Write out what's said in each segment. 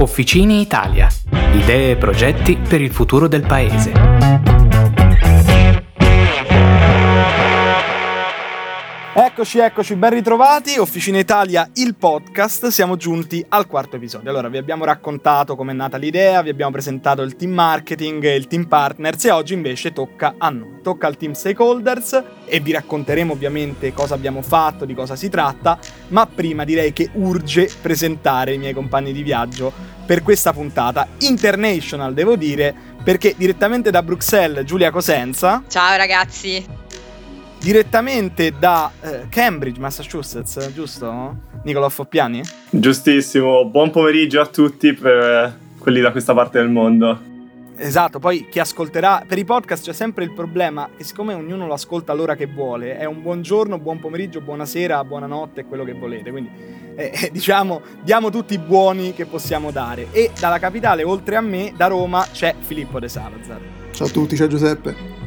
Officine Italia. Idee e progetti per il futuro del paese. Eccoci, eccoci, ben ritrovati. Officina Italia, il podcast. Siamo giunti al quarto episodio. Allora, vi abbiamo raccontato com'è nata l'idea, vi abbiamo presentato il team marketing, il team partners e oggi invece tocca a noi. Tocca al team stakeholders e vi racconteremo ovviamente cosa abbiamo fatto, di cosa si tratta, ma prima direi che urge presentare i miei compagni di viaggio per questa puntata international, devo dire, perché direttamente da Bruxelles Giulia Cosenza. Ciao ragazzi. Direttamente da eh, Cambridge, Massachusetts, giusto? Nicolò Foppiani? Giustissimo, buon pomeriggio a tutti per eh, quelli da questa parte del mondo. Esatto, poi chi ascolterà per i podcast c'è sempre il problema che siccome ognuno lo ascolta all'ora che vuole, è un buongiorno, buon pomeriggio, buonasera, buonanotte, quello che volete. Quindi eh, eh, diciamo, diamo tutti i buoni che possiamo dare. E dalla capitale, oltre a me, da Roma, c'è Filippo De Salazar. Ciao a tutti, ciao Giuseppe.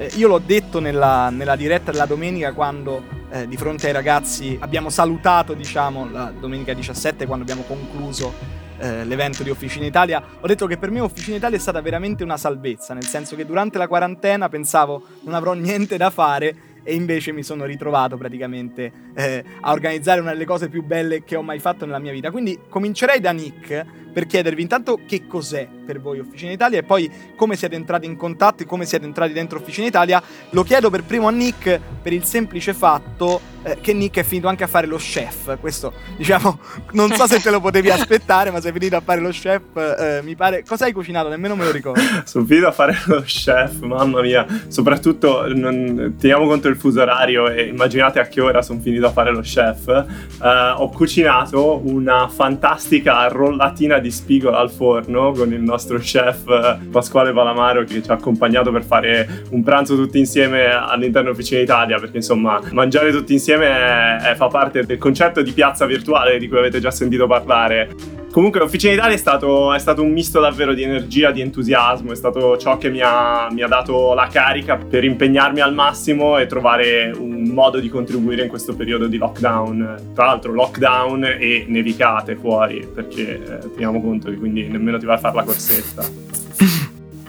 Eh, io l'ho detto nella, nella, diretta della domenica quando eh, di fronte ai ragazzi abbiamo salutato, diciamo, la domenica 17 quando abbiamo concluso eh, l'evento di Officina Italia, ho detto che per me Officina Italia è stata veramente una salvezza, nel senso che durante la quarantena pensavo non avrò niente da fare e invece mi sono ritrovato praticamente eh, a organizzare una delle cose più belle che ho mai fatto nella mia vita. Quindi comincerei da Nick per chiedervi intanto che cos'è per voi Officina Italia e poi come siete entrati in contatto e come siete entrati dentro Officina Italia. Lo chiedo per primo a Nick per il semplice fatto eh, che Nick è finito anche a fare lo chef. Questo, diciamo, non so se te lo potevi aspettare, ma sei finito a fare lo chef, eh, mi pare. Cosa hai cucinato? Nemmeno me lo ricordo. sono finito a fare lo chef, mamma mia. Soprattutto non, teniamo conto del fuso orario e immaginate a che ora sono finito a fare lo chef. Uh, ho cucinato una fantastica rollatina di spigola al forno con il nostro chef eh, Pasquale Palamaro che ci ha accompagnato per fare un pranzo tutti insieme all'interno Officina Italia perché insomma mangiare tutti insieme è, è, fa parte del concetto di piazza virtuale di cui avete già sentito parlare. Comunque l'Officina Italia è stato, è stato, un misto davvero di energia, di entusiasmo, è stato ciò che mi ha, mi ha, dato la carica per impegnarmi al massimo e trovare un modo di contribuire in questo periodo di lockdown. Tra l'altro lockdown e nevicate fuori, perché eh, teniamo conto che quindi nemmeno ti vai a fare la corsetta.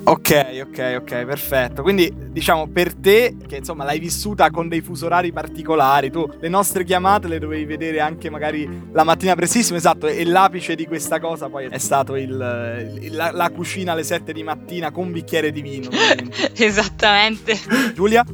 Ok, ok, ok, perfetto. Quindi, diciamo, per te, che insomma l'hai vissuta con dei fusi orari particolari, tu le nostre chiamate le dovevi vedere anche magari la mattina prestissimo, esatto, e l'apice di questa cosa poi è stato il, il, la, la, cucina alle 7 di mattina con un bicchiere di vino. Esattamente. Giulia?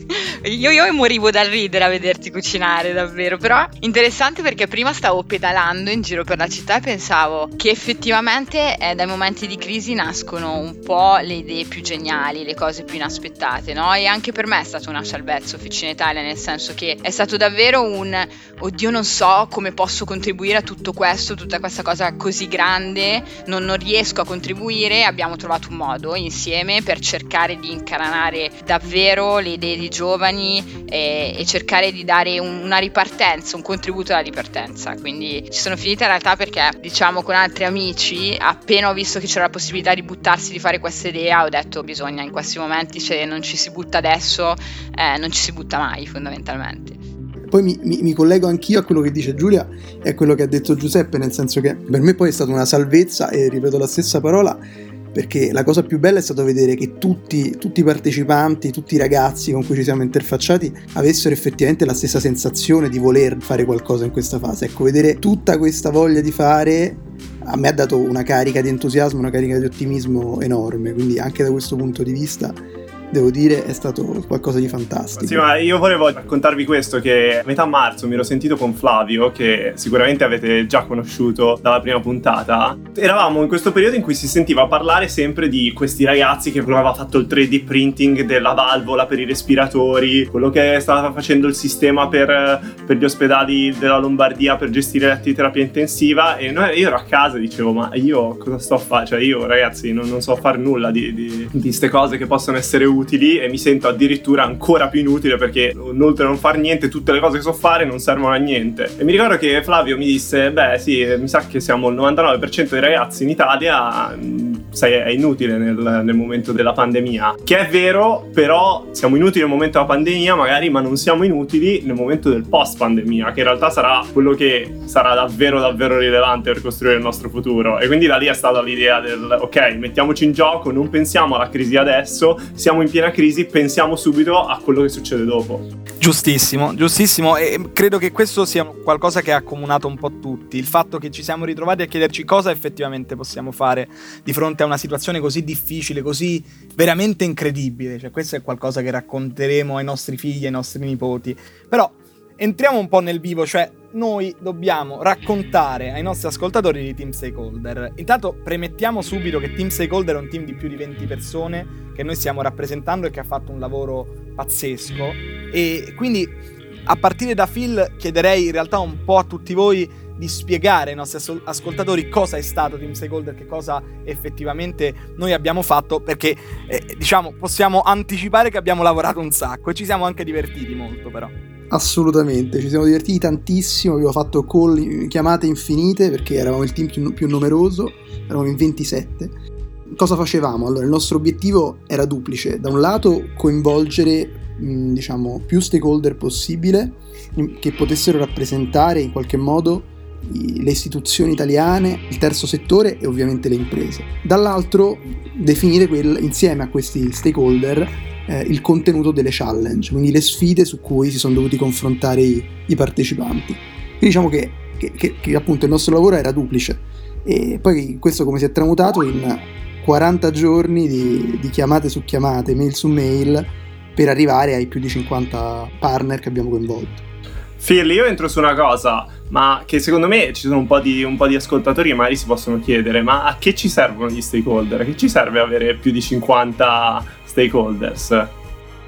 Io, io morivo dal ridere a vederti cucinare, davvero. Però interessante perché prima stavo pedalando in giro per la città e pensavo che effettivamente eh, dai momenti di crisi nascono un po' le idee più geniali, le cose più inaspettate, no? E anche per me è stata una salvezza Officina Italia, nel senso che è stato davvero un oddio, non so come posso contribuire a tutto questo, tutta questa cosa così grande, non, non riesco a contribuire. Abbiamo trovato un modo insieme per cercare di incaranare davvero le idee dei giovani e, e cercare di dare un, una ripartenza, un contributo alla ripartenza. Quindi ci sono finita in realtà perché, diciamo, con altri amici, appena ho visto che c'era la possibilità di buttarsi, di fare questa idea, ho detto bisogna in questi momenti, se non ci si butta adesso, eh, non ci si butta mai fondamentalmente. Poi mi, mi, mi, collego anch'io a quello che dice Giulia e a quello che ha detto Giuseppe, nel senso che per me poi è stata una salvezza, e ripeto la stessa parola, perché la cosa più bella è stato vedere che tutti, tutti, i partecipanti, tutti i ragazzi con cui ci siamo interfacciati avessero effettivamente la stessa sensazione di voler fare qualcosa in questa fase. Ecco, vedere tutta questa voglia di fare a me ha dato una carica di entusiasmo, una carica di ottimismo enorme, quindi anche da questo punto di vista devo dire è stato qualcosa di fantastico. Sì, ma io volevo raccontarvi questo che a metà marzo mi ero sentito con Flavio, che sicuramente avete già conosciuto dalla prima puntata. Eravamo in questo periodo in cui si sentiva parlare sempre di questi ragazzi che aveva fatto il 3D printing della valvola per i respiratori, quello che stava facendo il sistema per, per gli ospedali della Lombardia per gestire l'attività intensiva e noi, io ero a casa e dicevo ma io cosa sto a fare? Cioè io ragazzi non, non so fare nulla di queste cose che possono essere utili utili e mi sento addirittura ancora più inutile perché oltre a non fare niente tutte le cose che so fare non servono a niente. E mi ricordo che Flavio mi disse, beh sì, mi sa che siamo il 99% dei ragazzi in Italia sei, è inutile nel, nel, momento della pandemia. Che è vero, però siamo inutili nel momento della pandemia, magari, ma non siamo inutili nel momento del post pandemia, che in realtà sarà quello che sarà davvero, davvero rilevante per costruire il nostro futuro. E quindi da lì è stata l'idea del ok, mettiamoci in gioco, non pensiamo alla crisi adesso, siamo in piena crisi, pensiamo subito a quello che succede dopo. Giustissimo, giustissimo. E credo che questo sia qualcosa che ha accomunato un po' tutti. Il fatto che ci siamo ritrovati a chiederci cosa effettivamente possiamo fare di fronte a una situazione così difficile, così veramente incredibile. Cioè, questo è qualcosa che racconteremo ai nostri figli, ai nostri nipoti. Però entriamo un po' nel vivo, cioè noi dobbiamo raccontare ai nostri ascoltatori di Team Stakeholder. Intanto premettiamo subito che Team Stakeholder è un team di più di 20 persone che noi stiamo rappresentando e che ha fatto un lavoro pazzesco e quindi a partire da Phil chiederei in realtà un po' a tutti voi di spiegare ai nostri ascoltatori cosa è stato Team Stakeholder, che cosa effettivamente noi abbiamo fatto, perché eh, diciamo possiamo anticipare che abbiamo lavorato un sacco e ci siamo anche divertiti molto però. Assolutamente, ci siamo divertiti tantissimo, abbiamo fatto call, chiamate infinite perché eravamo il team più, più numeroso, eravamo in 27. Cosa facevamo? Allora, il nostro obiettivo era duplice. Da un lato coinvolgere diciamo, più stakeholder possibile che potessero rappresentare in qualche modo le istituzioni italiane, il terzo settore e ovviamente le imprese. Dall'altro definire quel, insieme a questi stakeholder eh, il contenuto delle challenge, quindi le sfide su cui si sono dovuti confrontare i, i partecipanti. Quindi diciamo che, che, che, che, appunto il nostro lavoro era duplice e poi questo come si è tramutato in 40 giorni di, di chiamate su chiamate, mail su mail per arrivare ai più di 50 partner che abbiamo coinvolto. Phil, io entro su una cosa, ma che secondo me ci sono un po, di, un po' di ascoltatori che magari si possono chiedere, ma a che ci servono gli stakeholder? A che ci serve avere più di 50 stakeholders?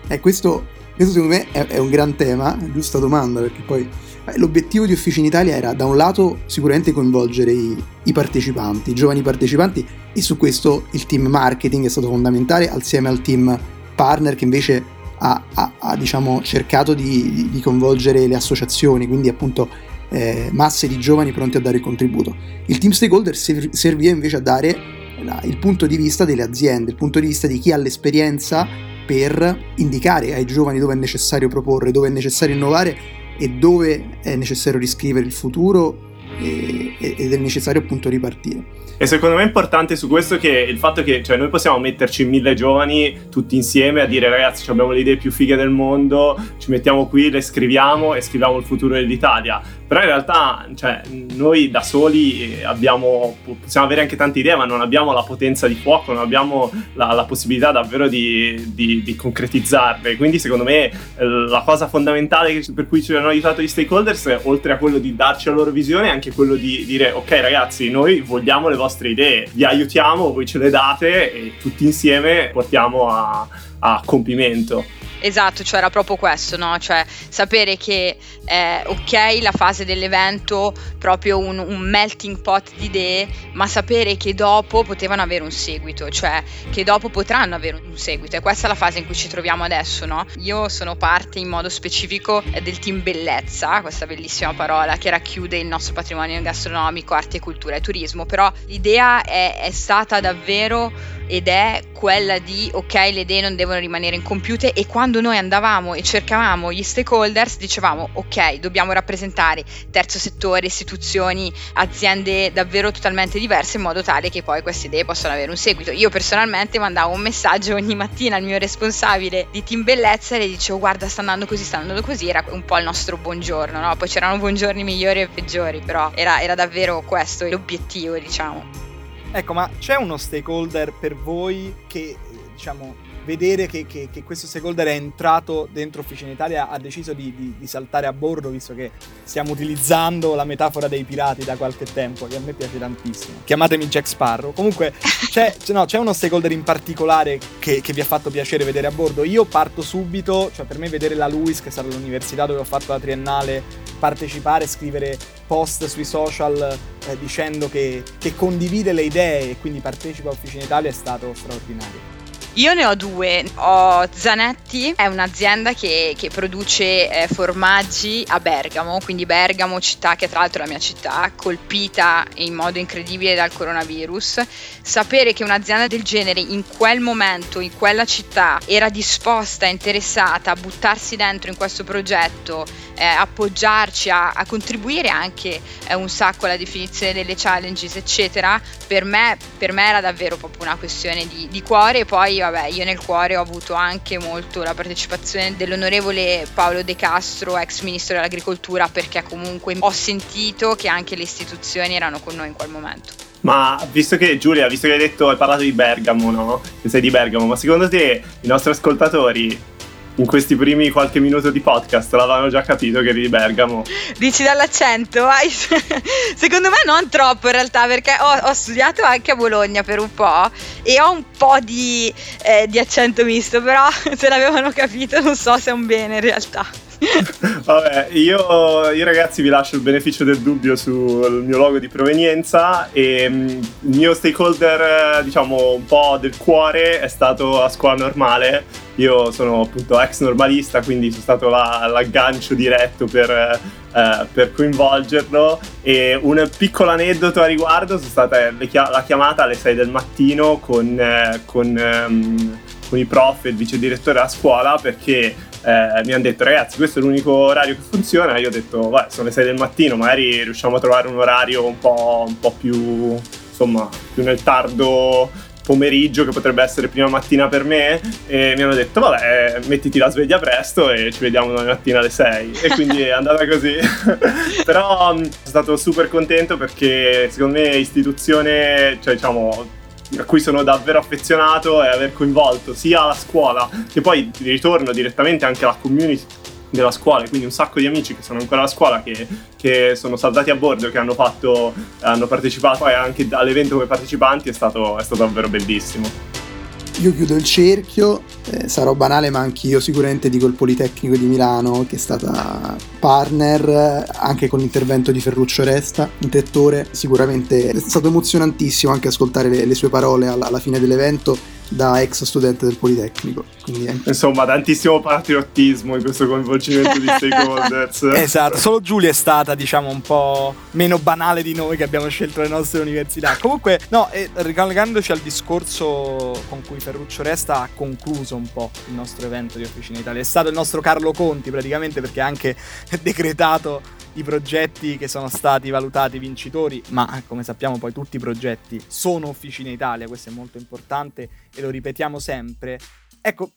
Eh, questo, questo secondo me è, è, un gran tema, giusta domanda, perché poi eh, l'obiettivo di Officina Italia era da un lato sicuramente coinvolgere i, i partecipanti, i giovani partecipanti, e su questo il team marketing è stato fondamentale, assieme al team partner che invece ha, ha, ha diciamo, cercato di, di, coinvolgere le associazioni, quindi appunto eh, masse di giovani pronti a dare il contributo. Il team stakeholder serviva invece a dare la, il punto di vista delle aziende, il punto di vista di chi ha l'esperienza per indicare ai giovani dove è necessario proporre, dove è necessario innovare e dove è necessario riscrivere il futuro ed è necessario appunto ripartire. E secondo me è importante su questo che il fatto che cioè, noi possiamo metterci mille giovani tutti insieme a dire ragazzi abbiamo le idee più fighe del mondo, ci mettiamo qui, le scriviamo e scriviamo il futuro dell'Italia. Però in realtà cioè, noi da soli eh, abbiamo, possiamo avere anche tante idee ma non abbiamo la potenza di fuoco, non abbiamo la, la possibilità davvero di, di, di, concretizzarle. Quindi secondo me eh, la cosa fondamentale per cui ci hanno aiutato gli stakeholders, oltre a quello di darci la loro visione, è anche quello di dire ok ragazzi noi vogliamo le vostre idee, vi aiutiamo, voi ce le date e tutti insieme portiamo a, a compimento. Esatto, cioè era proprio questo, no? Cioè sapere che è ok la fase dell'evento, proprio un, un, melting pot di idee, ma sapere che dopo potevano avere un seguito, cioè che dopo potranno avere un seguito. E questa è la fase in cui ci troviamo adesso, no? Io sono parte in modo specifico del team bellezza, questa bellissima parola che racchiude il nostro patrimonio gastronomico, arte, cultura e turismo, però l'idea è, è stata davvero ed è quella di ok le idee non devono rimanere incompiute e quando noi andavamo e cercavamo gli stakeholders dicevamo ok dobbiamo rappresentare terzo settore, istituzioni, aziende davvero totalmente diverse in modo tale che poi queste idee possano avere un seguito. Io personalmente mandavo un messaggio ogni mattina al mio responsabile di team bellezza e le dicevo guarda sta andando così, sta andando così, era un po' il nostro buongiorno, no? poi c'erano buongiorni migliori e peggiori, però era, era davvero questo l'obiettivo diciamo. Ecco, ma c'è uno stakeholder per voi che, diciamo, vedere che, che, che, questo stakeholder è entrato dentro Officina Italia ha deciso di, di, di, saltare a bordo, visto che stiamo utilizzando la metafora dei pirati da qualche tempo, che a me piace tantissimo. Chiamatemi Jack Sparrow. Comunque, c'è, no, c'è uno stakeholder in particolare che, che, vi ha fatto piacere vedere a bordo. Io parto subito, cioè per me vedere la Luis, che sarà l'università dove ho fatto la triennale, partecipare, scrivere post sui social eh, dicendo che, che condivide le idee e quindi partecipa a Officina Italia è stato straordinario. Io ne ho due. Ho Zanetti, è un'azienda che, che produce eh, formaggi a Bergamo, quindi Bergamo, città che tra l'altro è la mia città, colpita in modo incredibile dal coronavirus. Sapere che un'azienda del genere in quel momento, in quella città, era disposta, interessata a buttarsi dentro in questo progetto, eh, appoggiarci, a, a, contribuire anche eh, un sacco alla definizione delle challenges, eccetera, per me, per me era davvero proprio una questione di, di cuore. E vabbè, io nel cuore ho avuto anche molto la partecipazione dell'onorevole Paolo De Castro, ex ministro dell'agricoltura, perché comunque ho sentito che anche le istituzioni erano con noi in quel momento. Ma visto che Giulia, visto che hai detto, hai parlato di Bergamo, no? Che sei di Bergamo, ma secondo te i nostri ascoltatori in questi primi qualche minuto di podcast l'avevano già capito che eri di Bergamo. Dici dall'accento? Vai. Secondo me non troppo in realtà perché ho, ho, studiato anche a Bologna per un po' e ho un po' di, eh, di accento misto, però se l'avevano capito non so se è un bene in realtà. Vabbè, io, io, ragazzi vi lascio il beneficio del dubbio sul mio logo di provenienza e um, il mio stakeholder, diciamo, un po' del cuore è stato a scuola normale. Io sono appunto ex normalista, quindi sono stato la, l'aggancio diretto per, eh, per, coinvolgerlo. E un piccolo aneddoto a riguardo sono stata la chiamata alle 6 del mattino con, eh, con, um, con i prof e il vice direttore a scuola perché eh, mi hanno detto ragazzi questo è l'unico orario che funziona. Io ho detto vai sono le 6 del mattino magari riusciamo a trovare un orario un po', un po più insomma più nel tardo pomeriggio che potrebbe essere prima mattina per me. E mi hanno detto vabbè mettiti la sveglia presto e ci vediamo domani mattina alle 6 e quindi è andata così. Però sono stato super contento perché secondo me istituzione cioè diciamo a cui sono davvero affezionato è aver coinvolto sia la scuola che poi di ritorno direttamente anche la community della scuola, quindi un sacco di amici che sono ancora a scuola che, che sono saltati a bordo, e che hanno, fatto, hanno partecipato anche all'evento come partecipanti, è stato, è stato davvero bellissimo. Io chiudo il cerchio, eh, sarò banale ma anch'io sicuramente dico il Politecnico di Milano che è stata partner anche con l'intervento di Ferruccio Resta, un direttore, sicuramente è stato emozionantissimo anche ascoltare le, le sue parole alla, alla fine dell'evento da ex studente del Politecnico. Quindi, Insomma, tantissimo patriottismo in questo coinvolgimento di stakeholders. esatto, solo Giulia è stata, diciamo, un po' meno banale di noi che abbiamo scelto le nostre università. Comunque, no, e ricollegandoci al discorso con cui Ferruccio Resta ha concluso un po' il nostro evento di Officina Italia, è stato il nostro Carlo Conti praticamente perché ha anche decretato i progetti che sono stati valutati vincitori, ma come sappiamo poi tutti i progetti sono Officina Italia, questo è molto importante e lo ripetiamo sempre. Ecco,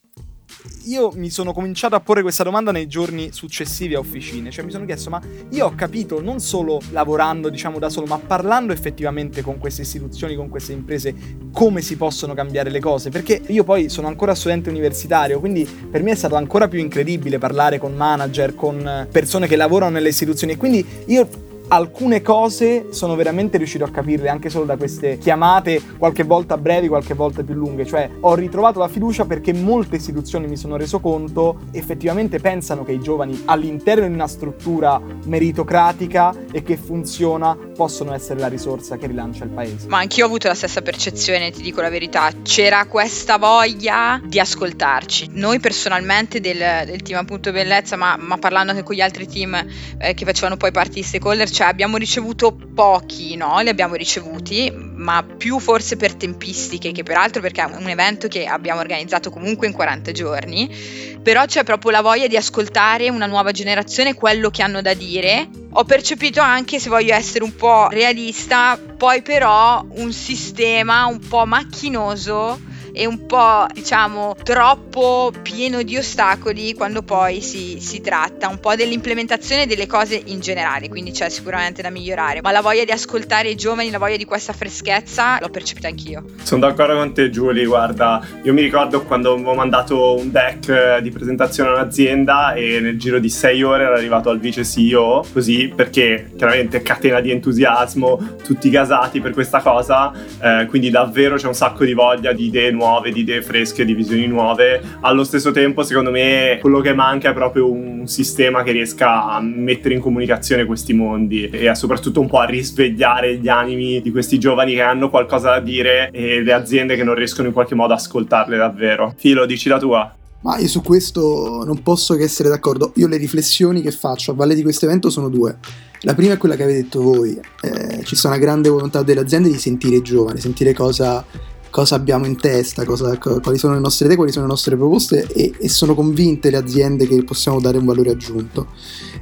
io mi sono cominciato a porre questa domanda nei giorni successivi a officine, cioè mi sono chiesto ma io ho capito non solo lavorando diciamo da solo, ma parlando effettivamente con queste istituzioni, con queste imprese, come si possono cambiare le cose, perché io poi sono ancora studente universitario, quindi per me è stato ancora più incredibile parlare con manager, con persone che lavorano nelle istituzioni. E quindi io alcune cose sono veramente riuscito a capirle anche solo da queste chiamate, qualche volta brevi, qualche volta più lunghe. Cioè, ho ritrovato la fiducia perché molte istituzioni mi sono reso conto effettivamente pensano che i giovani all'interno di una struttura meritocratica e che funziona possono essere la risorsa che rilancia il paese. Ma anch'io ho avuto la stessa percezione, ti dico la verità. C'era questa voglia di ascoltarci. Noi personalmente del, del team appunto Bellezza, ma, ma, parlando anche con gli altri team eh, che facevano poi parte di stakeholder, cioè abbiamo ricevuto pochi, no? Li abbiamo ricevuti, ma più forse per tempistiche che peraltro perché è un evento che abbiamo organizzato comunque in 40 giorni, però c'è proprio la voglia di ascoltare una nuova generazione, quello che hanno da dire. Ho percepito anche, se voglio essere un po' realista, poi però un sistema un po' macchinoso e un po' diciamo troppo pieno di ostacoli quando poi si, si tratta un po' dell'implementazione delle cose in generale, quindi c'è sicuramente da migliorare, ma la voglia di ascoltare i giovani, la voglia di questa freschezza l'ho percepita anch'io. Sono d'accordo con te Giulia, guarda, io mi ricordo quando avevo mandato un deck eh, di presentazione a un'azienda e nel giro di sei ore era arrivato al vice CEO, così perché chiaramente catena di entusiasmo, tutti gasati per questa cosa, eh, quindi davvero c'è un sacco di voglia di idee nuove nuove, di idee fresche, di visioni nuove. Allo stesso tempo, secondo me, quello che manca è proprio un sistema che riesca a mettere in comunicazione questi mondi e a soprattutto un po' a risvegliare gli animi di questi giovani che hanno qualcosa da dire e le aziende che non riescono in qualche modo ad ascoltarle davvero. Filo, dici la tua. Ma io su questo non posso che essere d'accordo. Io le riflessioni che faccio a valle di questo evento sono due. La prima è quella che avete detto voi. Eh, ci sta una grande volontà delle aziende di sentire giovani, sentire cosa cosa abbiamo in testa, cosa, quali sono le nostre idee, quali sono le nostre proposte e, e, sono convinte le aziende che possiamo dare un valore aggiunto.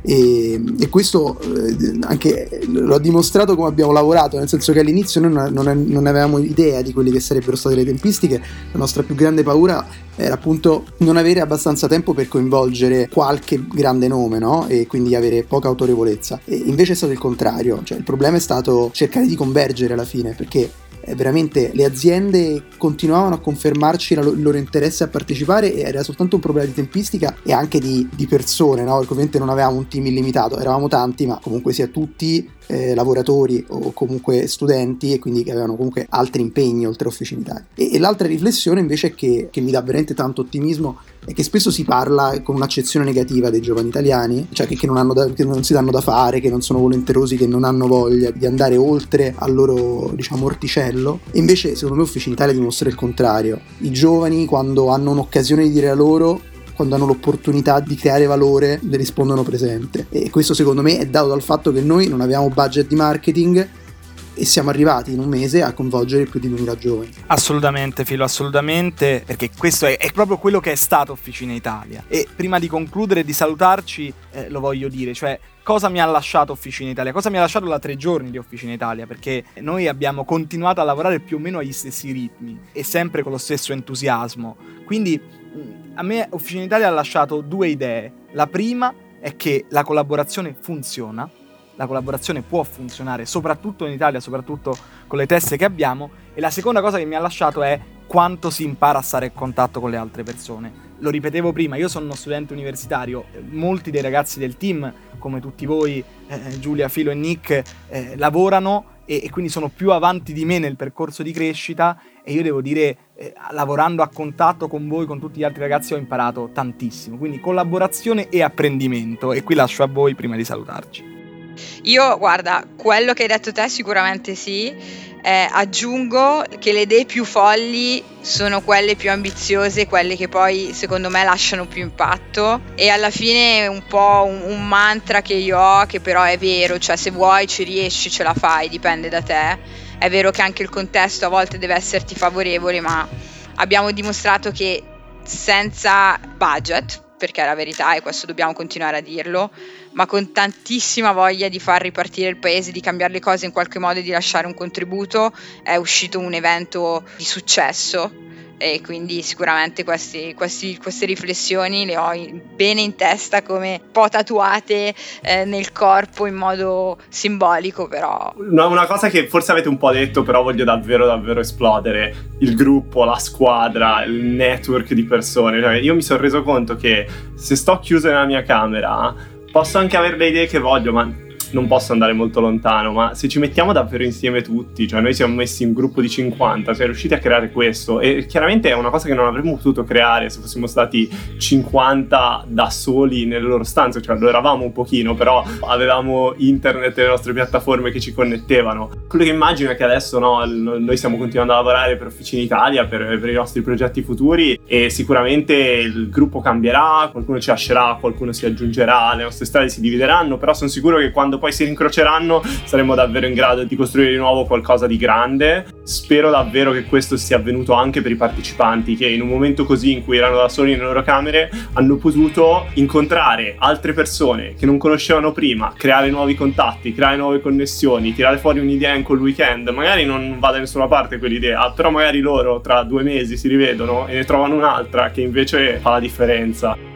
E, e questo eh, anche lo ha dimostrato come abbiamo lavorato, nel senso che all'inizio noi non, non, non avevamo idea di quelle che sarebbero state le tempistiche, la nostra più grande paura era appunto non avere abbastanza tempo per coinvolgere qualche grande nome, no? E quindi avere poca autorevolezza. E invece è stato il contrario, cioè il problema è stato cercare di convergere alla fine, perché eh, veramente le aziende continuavano a confermarci il loro interesse a partecipare e era soltanto un problema di tempistica e anche di, di persone, no? ovviamente non avevamo un team illimitato, eravamo tanti, ma comunque sia tutti eh, lavoratori o comunque studenti e quindi che avevano comunque altri impegni oltre Officina Italia. E, e l'altra riflessione invece che, che mi dà veramente tanto ottimismo è che spesso si parla con un'accezione negativa dei giovani italiani, cioè che, che, non da, che, non si danno da fare, che non sono volenterosi, che non hanno voglia di andare oltre al loro, diciamo, orticello. E invece, secondo me, Officina Italia dimostra il contrario. I giovani, quando hanno un'occasione di dire la loro, quando hanno l'opportunità di creare valore, le rispondono presente. E questo, secondo me, è dato dal fatto che noi non abbiamo budget di marketing e siamo arrivati in un mese a coinvolgere più di 2000 giovani. Assolutamente, Filo, assolutamente, perché questo è, è, proprio quello che è stato Officina Italia. E prima di concludere e di salutarci, eh, lo voglio dire, cioè cosa mi ha lasciato Officina Italia? Cosa mi ha lasciato da tre giorni di Officina Italia? Perché noi abbiamo continuato a lavorare più o meno agli stessi ritmi e sempre con lo stesso entusiasmo. Quindi a me Officina Italia ha lasciato due idee. La prima è che la collaborazione funziona, la collaborazione può funzionare, soprattutto in Italia, soprattutto con le teste che abbiamo. E la seconda cosa che mi ha lasciato è quanto si impara a stare in contatto con le altre persone. Lo ripetevo prima, io sono uno studente universitario, molti dei ragazzi del team, come tutti voi, eh, Giulia, Filo e Nick, eh, lavorano e, e, quindi sono più avanti di me nel percorso di crescita e io devo dire, eh, lavorando a contatto con voi, con tutti gli altri ragazzi, ho imparato tantissimo. Quindi collaborazione e apprendimento e qui lascio a voi prima di salutarci. Io, guarda, quello che hai detto te sicuramente sì. Eh, aggiungo che le idee più folli sono quelle più ambiziose, quelle che poi secondo me lasciano più impatto e alla fine è un po' un, un, mantra che io ho che però è vero, cioè se vuoi ci riesci, ce la fai, dipende da te. È vero che anche il contesto a volte deve esserti favorevole, ma abbiamo dimostrato che senza budget, perché è la verità e questo dobbiamo continuare a dirlo, ma con tantissima voglia di far ripartire il paese, di cambiare le cose in qualche modo e di lasciare un contributo, è uscito un evento di successo e quindi sicuramente questi, questi, queste riflessioni le ho bene in testa come un po' tatuate eh, nel corpo in modo simbolico però. Una, una, cosa che forse avete un po' detto però voglio davvero davvero esplodere. Il gruppo, la squadra, il network di persone. Cioè, io mi sono reso conto che se sto chiuso nella mia camera posso anche avere le idee che voglio ma non posso andare molto lontano, ma se ci mettiamo davvero insieme tutti, cioè noi siamo messi in gruppo di 50, siamo riusciti a creare questo e chiaramente è una cosa che non avremmo potuto creare se fossimo stati 50 da soli nelle loro stanze, cioè lo eravamo un pochino, però avevamo internet e le nostre piattaforme che ci connettevano. Quello che immagino è che adesso no, noi stiamo continuando a lavorare per Officina Italia, per, per i nostri progetti futuri e sicuramente il gruppo cambierà, qualcuno ci lascerà, qualcuno si aggiungerà, le nostre strade si divideranno, però sono sicuro che quando poi si rincroceranno saremo davvero in grado di costruire di nuovo qualcosa di grande. Spero davvero che questo sia avvenuto anche per i partecipanti che in un momento così in cui erano da soli nelle loro camere hanno potuto incontrare altre persone che non conoscevano prima, creare nuovi contatti, creare nuove connessioni, tirare fuori un'idea in quel weekend. Magari non va da nessuna parte quell'idea, però magari loro tra due mesi si rivedono e ne trovano un'altra che invece fa la differenza.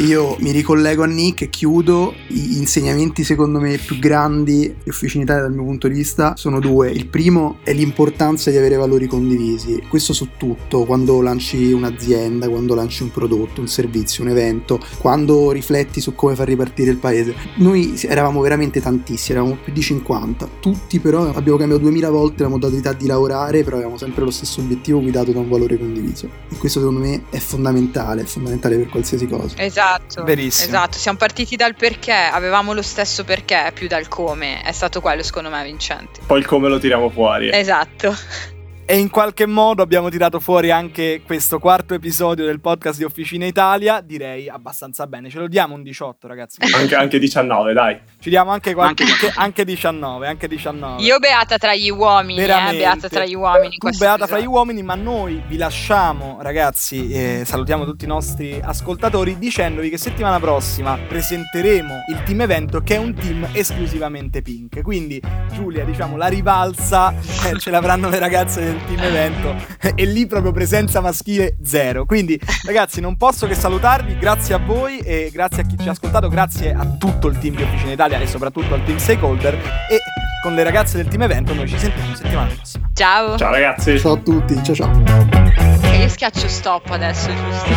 Io mi ricollego a Nick e chiudo. Gli insegnamenti secondo me più grandi di Officina Italia dal mio punto di vista sono due. Il primo è l'importanza di avere valori condivisi. Questo su tutto, quando lanci un'azienda, quando lanci un prodotto, un servizio, un evento, quando rifletti su come far ripartire il paese. Noi eravamo veramente tantissimi, eravamo più di 50. Tutti però abbiamo cambiato 2000 volte la modalità di lavorare, però avevamo sempre lo stesso obiettivo guidato da un valore condiviso. E questo secondo me è fondamentale, è fondamentale per qualsiasi cosa. Esatto. Verissimo. Esatto, siamo partiti dal perché, avevamo lo stesso perché più dal come. È stato quello secondo me vincente. Poi il come lo tiriamo fuori. Esatto. E in qualche modo abbiamo tirato fuori anche questo quarto episodio del podcast di Officina Italia, direi abbastanza bene. Ce lo diamo un 18, ragazzi. Anche, anche 19, dai. Ci diamo anche, qualche, Anche- anche, anche 19, anche 19. Io beata tra gli uomini, eh, Veramente. beata tra gli uomini. in Tu beata fra gli episodio. uomini, ma noi vi lasciamo, ragazzi, e salutiamo tutti i nostri ascoltatori dicendovi che settimana prossima presenteremo il team evento che è un team esclusivamente pink. Quindi Giulia, diciamo, la rivalsa eh, ce l'avranno le ragazze del team evento e lì proprio presenza maschile zero. Quindi ragazzi, non posso che salutarvi, grazie a voi e grazie a chi ci ha ascoltato, grazie a tutto il team di Officina Italia e soprattutto al team stakeholder e con le ragazze del team evento noi ci sentiamo settimana prossima. Ciao. Ciao ragazzi. Ciao a tutti, ciao ciao. E io schiaccio stop adesso, giusto?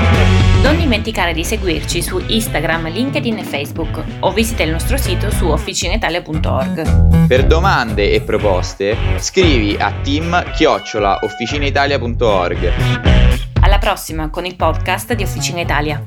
Non dimenticare di seguirci su Instagram, LinkedIn e Facebook o visita il nostro sito su officinitalia.org. Per domande e proposte scrivi a team-officinaitalia.org Alla prossima con il podcast di Officina Italia.